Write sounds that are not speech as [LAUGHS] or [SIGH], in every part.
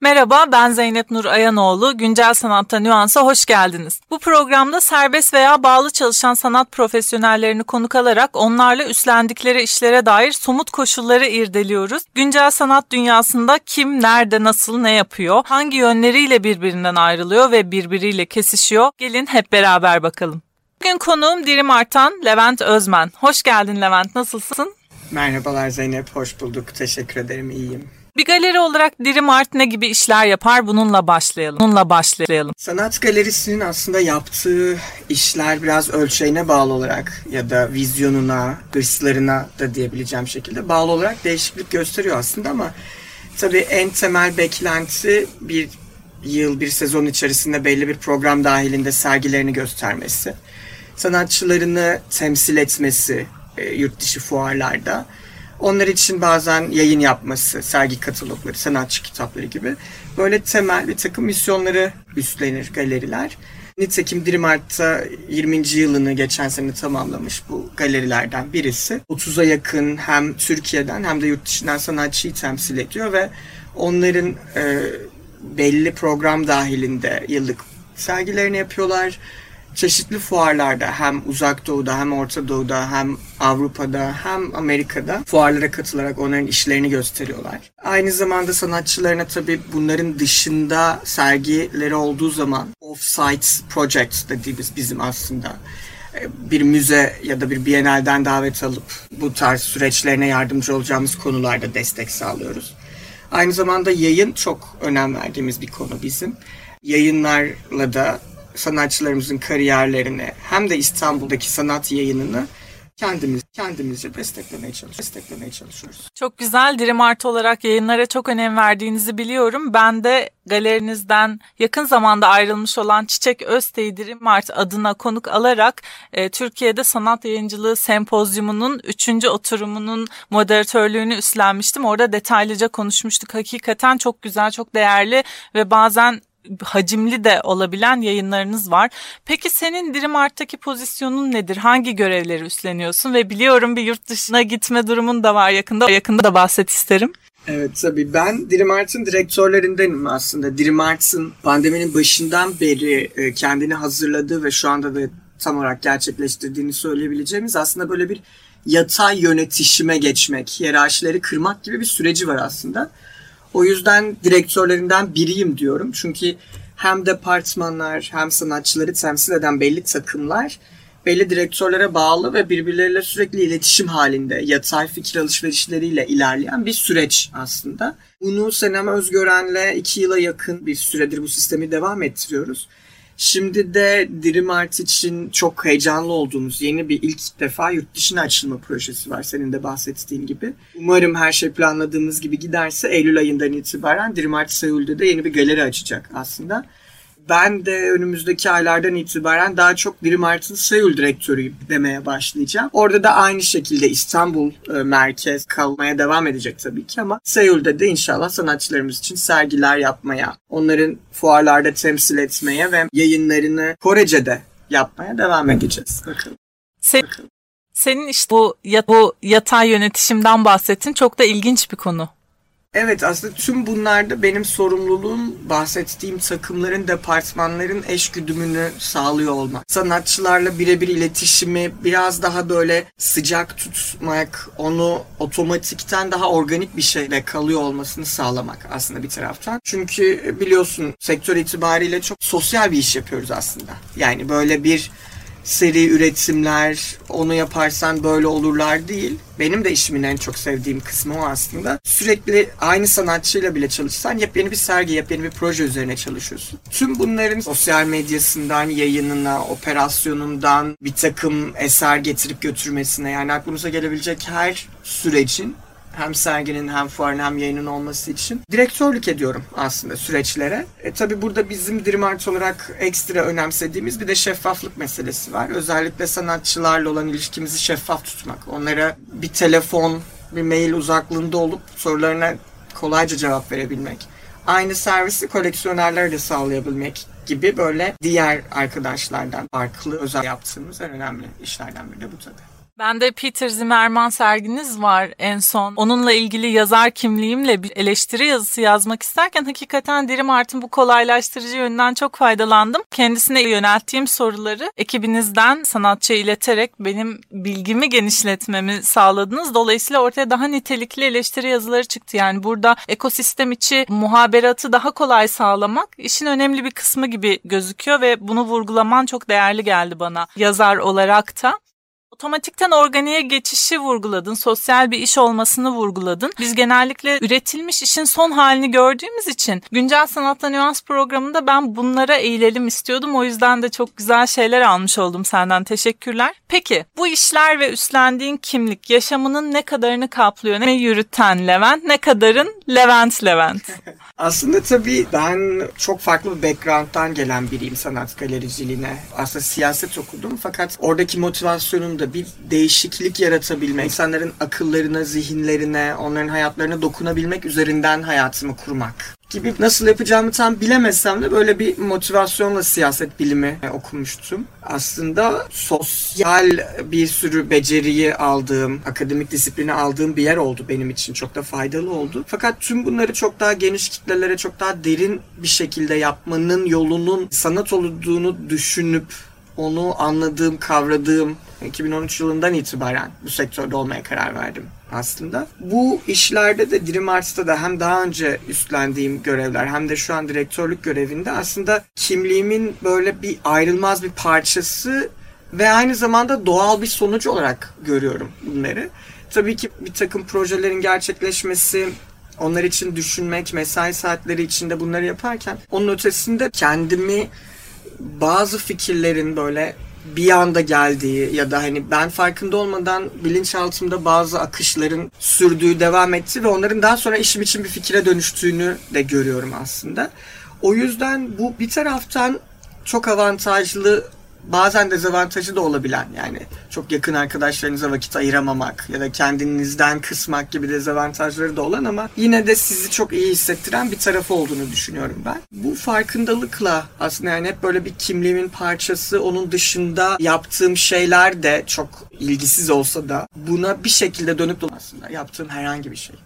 Merhaba ben Zeynep Nur Ayanoğlu. Güncel Sanatta Nüans'a hoş geldiniz. Bu programda serbest veya bağlı çalışan sanat profesyonellerini konuk alarak onlarla üstlendikleri işlere dair somut koşulları irdeliyoruz. Güncel sanat dünyasında kim, nerede, nasıl, ne yapıyor, hangi yönleriyle birbirinden ayrılıyor ve birbiriyle kesişiyor? Gelin hep beraber bakalım. Bugün konuğum Dirim Artan, Levent Özmen. Hoş geldin Levent, nasılsın? Merhabalar Zeynep, hoş bulduk. Teşekkür ederim, iyiyim. Bir galeri olarak Dirim Art ne gibi işler yapar? Bununla başlayalım. Bununla başlayalım. Sanat galerisinin aslında yaptığı işler biraz ölçeğine bağlı olarak ya da vizyonuna, hırslarına da diyebileceğim şekilde bağlı olarak değişiklik gösteriyor aslında ama tabii en temel beklenti bir yıl, bir sezon içerisinde belli bir program dahilinde sergilerini göstermesi, sanatçılarını temsil etmesi e, yurt dışı fuarlarda onlar için bazen yayın yapması, sergi katalogları, sanatçı kitapları gibi böyle temel bir takım misyonları üstlenir galeriler. Nitekim Dream Art'ta 20. yılını geçen sene tamamlamış bu galerilerden birisi. 30'a yakın hem Türkiye'den hem de yurt dışından sanatçıyı temsil ediyor ve onların e, belli program dahilinde yıllık sergilerini yapıyorlar çeşitli fuarlarda hem uzak doğuda hem orta doğuda hem Avrupa'da hem Amerika'da fuarlara katılarak onların işlerini gösteriyorlar. Aynı zamanda sanatçılarına tabii bunların dışında sergileri olduğu zaman off-site project dediğimiz bizim aslında e, bir müze ya da bir bienalden davet alıp bu tarz süreçlerine yardımcı olacağımız konularda destek sağlıyoruz. Aynı zamanda yayın çok önem verdiğimiz bir konu bizim. Yayınlarla da sanatçılarımızın kariyerlerini hem de İstanbul'daki sanat yayınını kendimiz kendimizce desteklemeye çalışıyoruz. Desteklemeye çalışıyoruz. Çok güzel. Dirim Art olarak yayınlara çok önem verdiğinizi biliyorum. Ben de galerinizden yakın zamanda ayrılmış olan Çiçek Öztey Dirim Art adına konuk alarak e, Türkiye'de sanat yayıncılığı sempozyumunun 3. oturumunun moderatörlüğünü üstlenmiştim. Orada detaylıca konuşmuştuk. Hakikaten çok güzel, çok değerli ve bazen hacimli de olabilen yayınlarınız var. Peki senin Dirim Art'taki pozisyonun nedir? Hangi görevleri üstleniyorsun? Ve biliyorum bir yurt dışına gitme durumun da var yakında. Yakında da bahset isterim. Evet tabii ben Dirim Art'ın direktörlerindenim aslında. Dirim Art'ın pandeminin başından beri e, kendini hazırladığı ve şu anda da tam olarak gerçekleştirdiğini söyleyebileceğimiz aslında böyle bir yatay yönetişime geçmek, hiyerarşileri kırmak gibi bir süreci var aslında. O yüzden direktörlerinden biriyim diyorum. Çünkü hem departmanlar hem sanatçıları temsil eden belli takımlar belli direktörlere bağlı ve birbirleriyle sürekli iletişim halinde yatay fikir alışverişleriyle ilerleyen bir süreç aslında. Bunu Senem Özgören'le iki yıla yakın bir süredir bu sistemi devam ettiriyoruz. Şimdi de Dirim Art için çok heyecanlı olduğumuz yeni bir ilk defa yurt dışına açılma projesi var senin de bahsettiğin gibi. Umarım her şey planladığımız gibi giderse Eylül ayından itibaren Dirim Art Seul'de de yeni bir galeri açacak aslında ben de önümüzdeki aylardan itibaren daha çok Dream Art'ın Seul direktörüyüm demeye başlayacağım. Orada da aynı şekilde İstanbul e, merkez kalmaya devam edecek tabii ki ama Seul'de de inşallah sanatçılarımız için sergiler yapmaya, onların fuarlarda temsil etmeye ve yayınlarını Korece'de yapmaya devam edeceğiz. Bakalım. Se Bakalım. Senin işte bu, bu yatay yönetişimden bahsettin. Çok da ilginç bir konu. Evet aslında tüm bunlarda benim sorumluluğum bahsettiğim takımların, departmanların eş güdümünü sağlıyor olmak. Sanatçılarla birebir iletişimi biraz daha böyle sıcak tutmak, onu otomatikten daha organik bir şeyle kalıyor olmasını sağlamak aslında bir taraftan. Çünkü biliyorsun sektör itibariyle çok sosyal bir iş yapıyoruz aslında. Yani böyle bir seri üretimler, onu yaparsan böyle olurlar değil. Benim de işimin en çok sevdiğim kısmı o aslında. Sürekli aynı sanatçıyla bile çalışsan yepyeni bir sergi, yepyeni bir proje üzerine çalışıyorsun. Tüm bunların sosyal medyasından, yayınına, operasyonundan bir takım eser getirip götürmesine yani aklımıza gelebilecek her sürecin hem serginin hem fuarın hem yayının olması için direktörlük ediyorum aslında süreçlere. E, tabii burada bizim Dreamart olarak ekstra önemsediğimiz bir de şeffaflık meselesi var. Özellikle sanatçılarla olan ilişkimizi şeffaf tutmak. Onlara bir telefon bir mail uzaklığında olup sorularına kolayca cevap verebilmek. Aynı servisi koleksiyonerlere de sağlayabilmek gibi böyle diğer arkadaşlardan farklı özel yaptığımız en önemli işlerden biri de bu tabii. Ben de Peter Zimmerman serginiz var en son. Onunla ilgili yazar kimliğimle bir eleştiri yazısı yazmak isterken hakikaten Dirim Art'ın bu kolaylaştırıcı yönünden çok faydalandım. Kendisine yönelttiğim soruları ekibinizden sanatçıya ileterek benim bilgimi genişletmemi sağladınız. Dolayısıyla ortaya daha nitelikli eleştiri yazıları çıktı. Yani burada ekosistem içi muhaberatı daha kolay sağlamak işin önemli bir kısmı gibi gözüküyor ve bunu vurgulaman çok değerli geldi bana yazar olarak da. Otomatikten organiğe geçişi vurguladın, sosyal bir iş olmasını vurguladın. Biz genellikle üretilmiş işin son halini gördüğümüz için Güncel Sanatta Nüans programında ben bunlara eğilelim istiyordum. O yüzden de çok güzel şeyler almış oldum senden. Teşekkürler. Peki bu işler ve üstlendiğin kimlik yaşamının ne kadarını kaplıyor? Ne yürüten Levent, ne kadarın Levent Levent? [LAUGHS] Aslında tabii ben çok farklı bir background'dan gelen biriyim sanat galericiliğine. Aslında siyaset okudum fakat oradaki motivasyonum da bir değişiklik yaratabilmek, insanların akıllarına, zihinlerine, onların hayatlarına dokunabilmek üzerinden hayatımı kurmak gibi nasıl yapacağımı tam bilemesem de böyle bir motivasyonla siyaset bilimi okumuştum. Aslında sosyal bir sürü beceriyi aldığım, akademik disiplini aldığım bir yer oldu benim için. Çok da faydalı oldu. Fakat tüm bunları çok daha geniş kitlelere, çok daha derin bir şekilde yapmanın yolunun sanat olduğunu düşünüp onu anladığım, kavradığım 2013 yılından itibaren bu sektörde olmaya karar verdim aslında. Bu işlerde de Dream Arts'ta da hem daha önce üstlendiğim görevler hem de şu an direktörlük görevinde aslında kimliğimin böyle bir ayrılmaz bir parçası ve aynı zamanda doğal bir sonucu olarak görüyorum bunları. Tabii ki bir takım projelerin gerçekleşmesi, onlar için düşünmek, mesai saatleri içinde bunları yaparken onun ötesinde kendimi bazı fikirlerin böyle bir anda geldiği ya da hani ben farkında olmadan bilinçaltımda bazı akışların sürdüğü devam etti ve onların daha sonra işim için bir fikire dönüştüğünü de görüyorum aslında. O yüzden bu bir taraftan çok avantajlı bazen dezavantajı da olabilen yani çok yakın arkadaşlarınıza vakit ayıramamak ya da kendinizden kısmak gibi dezavantajları da olan ama yine de sizi çok iyi hissettiren bir tarafı olduğunu düşünüyorum ben. Bu farkındalıkla aslında yani hep böyle bir kimliğimin parçası onun dışında yaptığım şeyler de çok ilgisiz olsa da buna bir şekilde dönüp aslında yaptığım herhangi bir şey.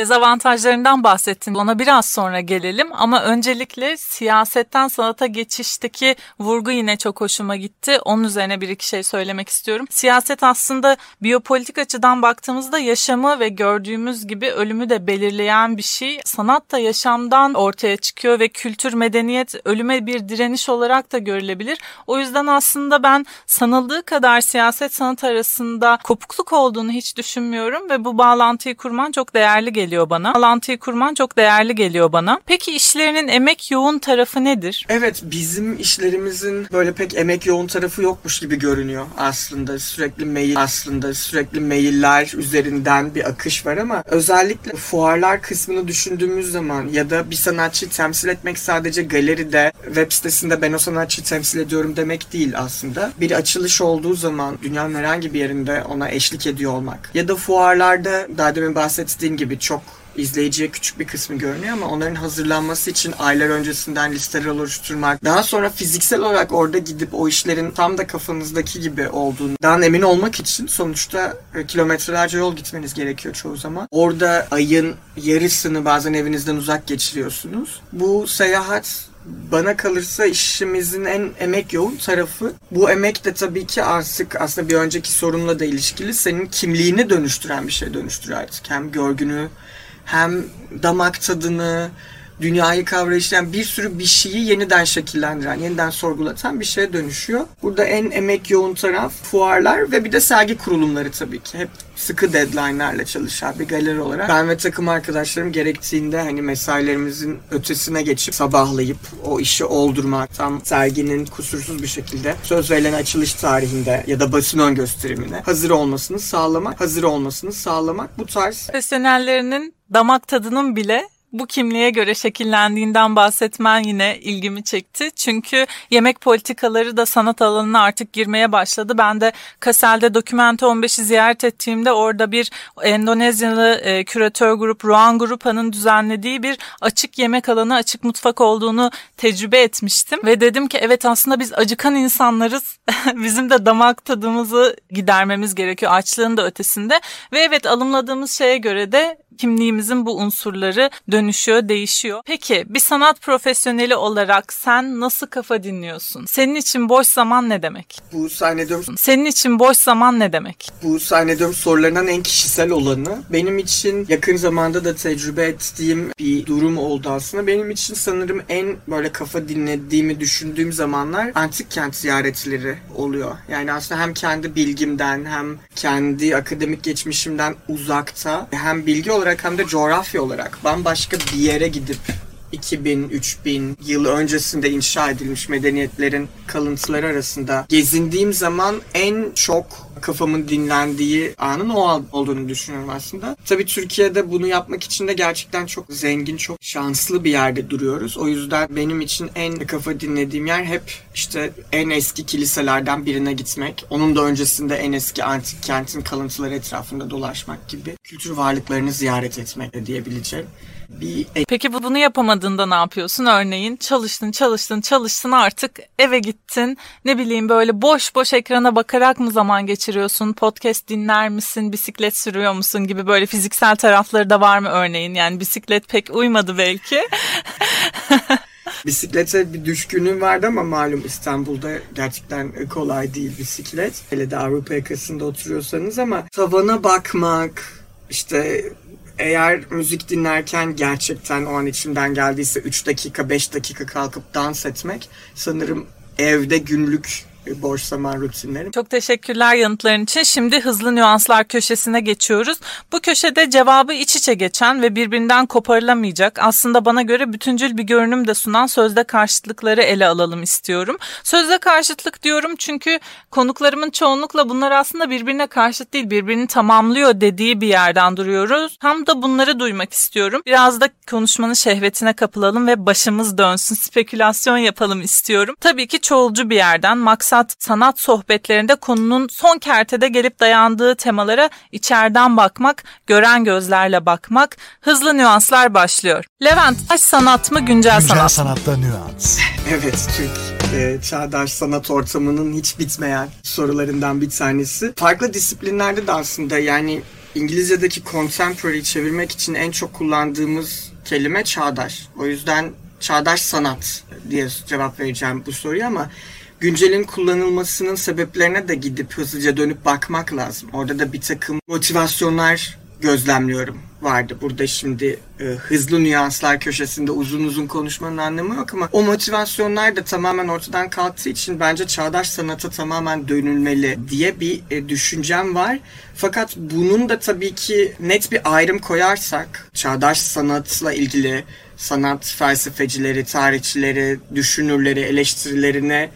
Dezavantajlarından bahsettin. Ona biraz sonra gelelim ama öncelikle siyasetten sanata geçişteki vurgu yine çok hoşuma gitti. Onun üzerine bir iki şey söylemek istiyorum. Siyaset aslında biyopolitik açıdan baktığımızda yaşamı ve gördüğümüz gibi ölümü de belirleyen bir şey. Sanat da yaşamdan ortaya çıkıyor ve kültür, medeniyet ölüme bir direniş olarak da görülebilir. O yüzden aslında ben sanıldığı kadar siyaset sanat arasında kopukluk olduğunu hiç düşünmüyorum ve bu bağlantıyı kurman çok değerli geliyor geliyor bana. Bağlantıyı kurman çok değerli geliyor bana. Peki işlerinin emek yoğun tarafı nedir? Evet bizim işlerimizin böyle pek emek yoğun tarafı yokmuş gibi görünüyor aslında. Sürekli mail aslında sürekli mailler üzerinden bir akış var ama özellikle fuarlar kısmını düşündüğümüz zaman ya da bir sanatçıyı temsil etmek sadece galeride web sitesinde ben o sanatçıyı temsil ediyorum demek değil aslında. Bir açılış olduğu zaman dünyanın herhangi bir yerinde ona eşlik ediyor olmak ya da fuarlarda daha demin bahsettiğim gibi çok izleyiciye küçük bir kısmı görünüyor ama onların hazırlanması için aylar öncesinden listeler oluşturmak, daha sonra fiziksel olarak orada gidip o işlerin tam da kafanızdaki gibi olduğundan emin olmak için sonuçta e, kilometrelerce yol gitmeniz gerekiyor çoğu zaman. Orada ayın yarısını bazen evinizden uzak geçiriyorsunuz. Bu seyahat bana kalırsa işimizin en emek yoğun tarafı. Bu emek de tabii ki artık aslında bir önceki sorunla da ilişkili senin kimliğini dönüştüren bir şey dönüştürüyor artık. Hem görgünü hem damak tadını, dünyayı kavrayışlayan bir sürü bir şeyi yeniden şekillendiren, yeniden sorgulatan bir şeye dönüşüyor. Burada en emek yoğun taraf fuarlar ve bir de sergi kurulumları tabii ki. Hep sıkı deadline'lerle çalışan bir galeri olarak ben ve takım arkadaşlarım gerektiğinde hani mesailerimizin ötesine geçip sabahlayıp o işi oldurmak tam serginin kusursuz bir şekilde söz verilen açılış tarihinde ya da basın ön gösterimine hazır olmasını sağlamak, hazır olmasını sağlamak bu tarz profesyonellerinin damak tadının bile bu kimliğe göre şekillendiğinden bahsetmen yine ilgimi çekti. Çünkü yemek politikaları da sanat alanına artık girmeye başladı. Ben de Kasel'de Dokümento 15'i ziyaret ettiğimde orada bir Endonezyalı e, küratör grup Ruan Grupa'nın düzenlediği bir açık yemek alanı, açık mutfak olduğunu tecrübe etmiştim. Ve dedim ki evet aslında biz acıkan insanlarız. [LAUGHS] Bizim de damak tadımızı gidermemiz gerekiyor açlığın da ötesinde. Ve evet alımladığımız şeye göre de kimliğimizin bu unsurları dönüşüyor, değişiyor. Peki bir sanat profesyoneli olarak sen nasıl kafa dinliyorsun? Senin için boş zaman ne demek? Bu zannediyorum Senin için boş zaman ne demek? bu zannediyorum sorularından en kişisel olanı. Benim için yakın zamanda da tecrübe ettiğim bir durum oldu aslında. Benim için sanırım en böyle kafa dinlediğimi düşündüğüm zamanlar antik kent ziyaretleri oluyor. Yani aslında hem kendi bilgimden hem kendi akademik geçmişimden uzakta hem bilgi olarak hem de coğrafya olarak bambaşka bir yere gidip 2000-3000 yıl öncesinde inşa edilmiş medeniyetlerin kalıntıları arasında gezindiğim zaman en çok kafamın dinlendiği anın o olduğunu düşünüyorum aslında. Tabii Türkiye'de bunu yapmak için de gerçekten çok zengin, çok şanslı bir yerde duruyoruz. O yüzden benim için en kafa dinlediğim yer hep işte en eski kiliselerden birine gitmek. Onun da öncesinde en eski antik kentin kalıntıları etrafında dolaşmak gibi kültür varlıklarını ziyaret etmek diyebileceğim bir Peki bu- bunu yapamadığında ne yapıyorsun? Örneğin çalıştın, çalıştın, çalıştın artık eve gittin. Ne bileyim böyle boş boş ekrana bakarak mı zaman geçiriyorsun? Podcast dinler misin? Bisiklet sürüyor musun gibi böyle fiziksel tarafları da var mı örneğin? Yani bisiklet pek uymadı belki. [LAUGHS] Bisiklete bir düşkünlüğüm vardı ama malum İstanbul'da gerçekten kolay değil bisiklet. Hele de Avrupa yakasında oturuyorsanız ama tavana bakmak, işte eğer müzik dinlerken gerçekten o an içimden geldiyse 3 dakika 5 dakika kalkıp dans etmek sanırım evde günlük boş zaman rutinlerim. Çok teşekkürler yanıtların için. Şimdi hızlı nüanslar köşesine geçiyoruz. Bu köşede cevabı iç içe geçen ve birbirinden koparılamayacak aslında bana göre bütüncül bir görünüm de sunan sözde karşıtlıkları ele alalım istiyorum. Sözde karşıtlık diyorum çünkü konuklarımın çoğunlukla bunlar aslında birbirine karşıt değil birbirini tamamlıyor dediği bir yerden duruyoruz. Tam da bunları duymak istiyorum. Biraz da konuşmanın şehvetine kapılalım ve başımız dönsün [LAUGHS] spekülasyon yapalım istiyorum. Tabii ki çoğulcu bir yerden maksat sanat sohbetlerinde konunun son kertede gelip dayandığı temalara içeriden bakmak, gören gözlerle bakmak, hızlı nüanslar başlıyor. Levent, taş sanat mı güncel, Güncel sanat mı? sanatta nüans. [LAUGHS] Evet, Türk e, çağdaş sanat ortamının hiç bitmeyen sorularından bir tanesi. Farklı disiplinlerde de aslında yani İngilizce'deki contemporary çevirmek için en çok kullandığımız kelime çağdaş. O yüzden çağdaş sanat diye cevap vereceğim bu soruya ama güncelin kullanılmasının sebeplerine de gidip hızlıca dönüp bakmak lazım. Orada da bir takım motivasyonlar gözlemliyorum vardı. Burada şimdi e, hızlı nüanslar köşesinde uzun uzun konuşmanın anlamı yok ama o motivasyonlar da tamamen ortadan kalktığı için bence çağdaş sanata tamamen dönülmeli diye bir e, düşüncem var. Fakat bunun da tabii ki net bir ayrım koyarsak çağdaş sanatla ilgili sanat felsefecileri, tarihçileri, düşünürleri, eleştirilerine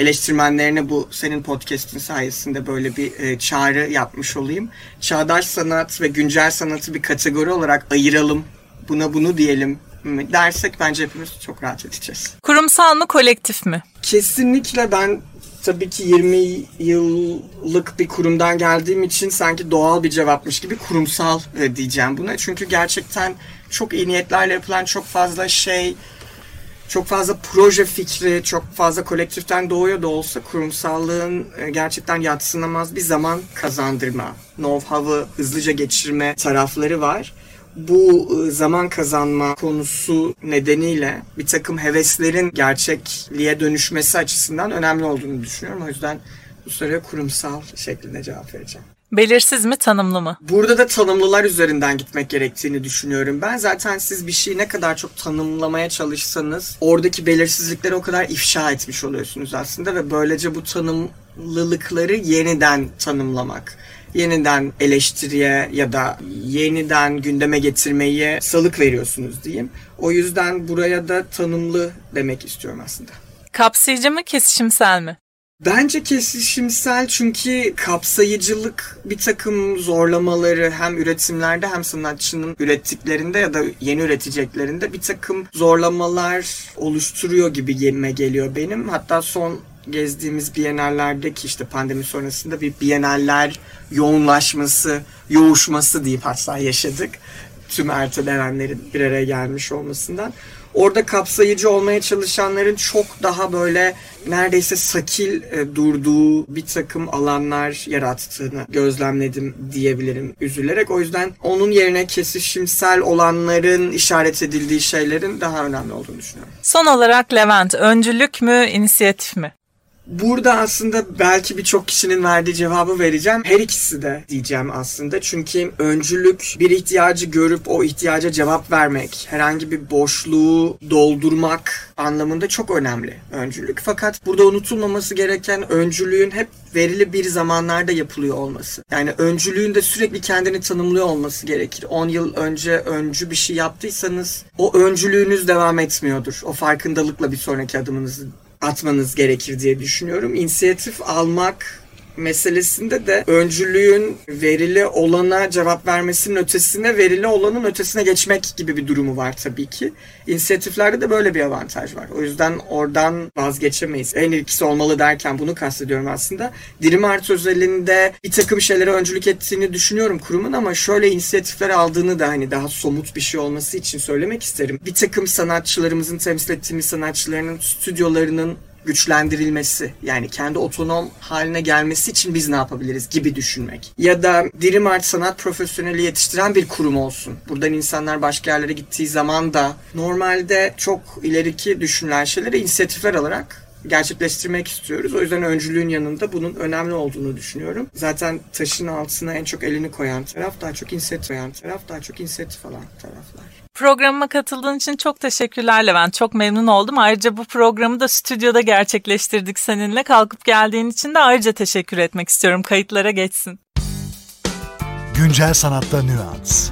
eleştirmenlerine bu senin podcast'in sayesinde böyle bir e, çağrı yapmış olayım. Çağdaş sanat ve güncel sanatı bir kategori olarak ayıralım. Buna bunu diyelim dersek bence hepimiz çok rahat edeceğiz. Kurumsal mı kolektif mi? Kesinlikle ben tabii ki 20 yıllık bir kurumdan geldiğim için sanki doğal bir cevapmış gibi kurumsal e, diyeceğim buna. Çünkü gerçekten çok iyi niyetlerle yapılan çok fazla şey çok fazla proje fikri, çok fazla kolektiften doğuyor da olsa kurumsallığın e, gerçekten yatsınamaz bir zaman kazandırma, know-how'ı hızlıca geçirme tarafları var. Bu e, zaman kazanma konusu nedeniyle bir takım heveslerin gerçekliğe dönüşmesi açısından önemli olduğunu düşünüyorum. O yüzden bu soruya kurumsal şeklinde cevap vereceğim. Belirsiz mi tanımlı mı? Burada da tanımlılar üzerinden gitmek gerektiğini düşünüyorum. Ben zaten siz bir şeyi ne kadar çok tanımlamaya çalışsanız oradaki belirsizlikleri o kadar ifşa etmiş oluyorsunuz aslında ve böylece bu tanımlılıkları yeniden tanımlamak, yeniden eleştiriye ya da yeniden gündeme getirmeye salık veriyorsunuz diyeyim. O yüzden buraya da tanımlı demek istiyorum aslında. Kapsayıcı mı kesişimsel mi? Bence kesişimsel çünkü kapsayıcılık bir takım zorlamaları hem üretimlerde hem sanatçının ürettiklerinde ya da yeni üreteceklerinde bir takım zorlamalar oluşturuyor gibi yeme geliyor benim. Hatta son gezdiğimiz bienallerdeki işte pandemi sonrasında bir bienaller yoğunlaşması, yoğuşması deyip hatta yaşadık. Tüm ertelenenlerin bir araya gelmiş olmasından. Orada kapsayıcı olmaya çalışanların çok daha böyle neredeyse sakil e, durduğu bir takım alanlar yarattığını gözlemledim diyebilirim üzülerek. O yüzden onun yerine kesişimsel olanların işaret edildiği şeylerin daha önemli olduğunu düşünüyorum. Son olarak Levent, öncülük mü, inisiyatif mi? Burada aslında belki birçok kişinin verdiği cevabı vereceğim. Her ikisi de diyeceğim aslında. Çünkü öncülük bir ihtiyacı görüp o ihtiyaca cevap vermek, herhangi bir boşluğu doldurmak anlamında çok önemli öncülük. Fakat burada unutulmaması gereken öncülüğün hep verili bir zamanlarda yapılıyor olması. Yani öncülüğün de sürekli kendini tanımlıyor olması gerekir. 10 yıl önce öncü bir şey yaptıysanız o öncülüğünüz devam etmiyordur. O farkındalıkla bir sonraki adımınızı atmanız gerekir diye düşünüyorum. İnisiyatif almak meselesinde de öncülüğün verili olana cevap vermesinin ötesine verili olanın ötesine geçmek gibi bir durumu var tabii ki. İnisiyatiflerde de böyle bir avantaj var. O yüzden oradan vazgeçemeyiz. En ikisi olmalı derken bunu kastediyorum aslında. Dirim Art özelinde bir takım şeylere öncülük ettiğini düşünüyorum kurumun ama şöyle inisiyatifler aldığını da hani daha somut bir şey olması için söylemek isterim. Bir takım sanatçılarımızın temsil ettiğimiz sanatçılarının stüdyolarının güçlendirilmesi yani kendi otonom haline gelmesi için biz ne yapabiliriz gibi düşünmek. Ya da Dirim Art sanat profesyoneli yetiştiren bir kurum olsun. Buradan insanlar başka yerlere gittiği zaman da normalde çok ileriki düşünülen şeyleri inisiyatifler alarak gerçekleştirmek istiyoruz. O yüzden öncülüğün yanında bunun önemli olduğunu düşünüyorum. Zaten taşın altına en çok elini koyan taraf daha çok inisiyatif koyan taraf daha çok inisiyatif alan taraflar. Programıma katıldığın için çok teşekkürler Levent. Çok memnun oldum. Ayrıca bu programı da stüdyoda gerçekleştirdik seninle. Kalkıp geldiğin için de ayrıca teşekkür etmek istiyorum. Kayıtlara geçsin. Güncel sanatta nüans.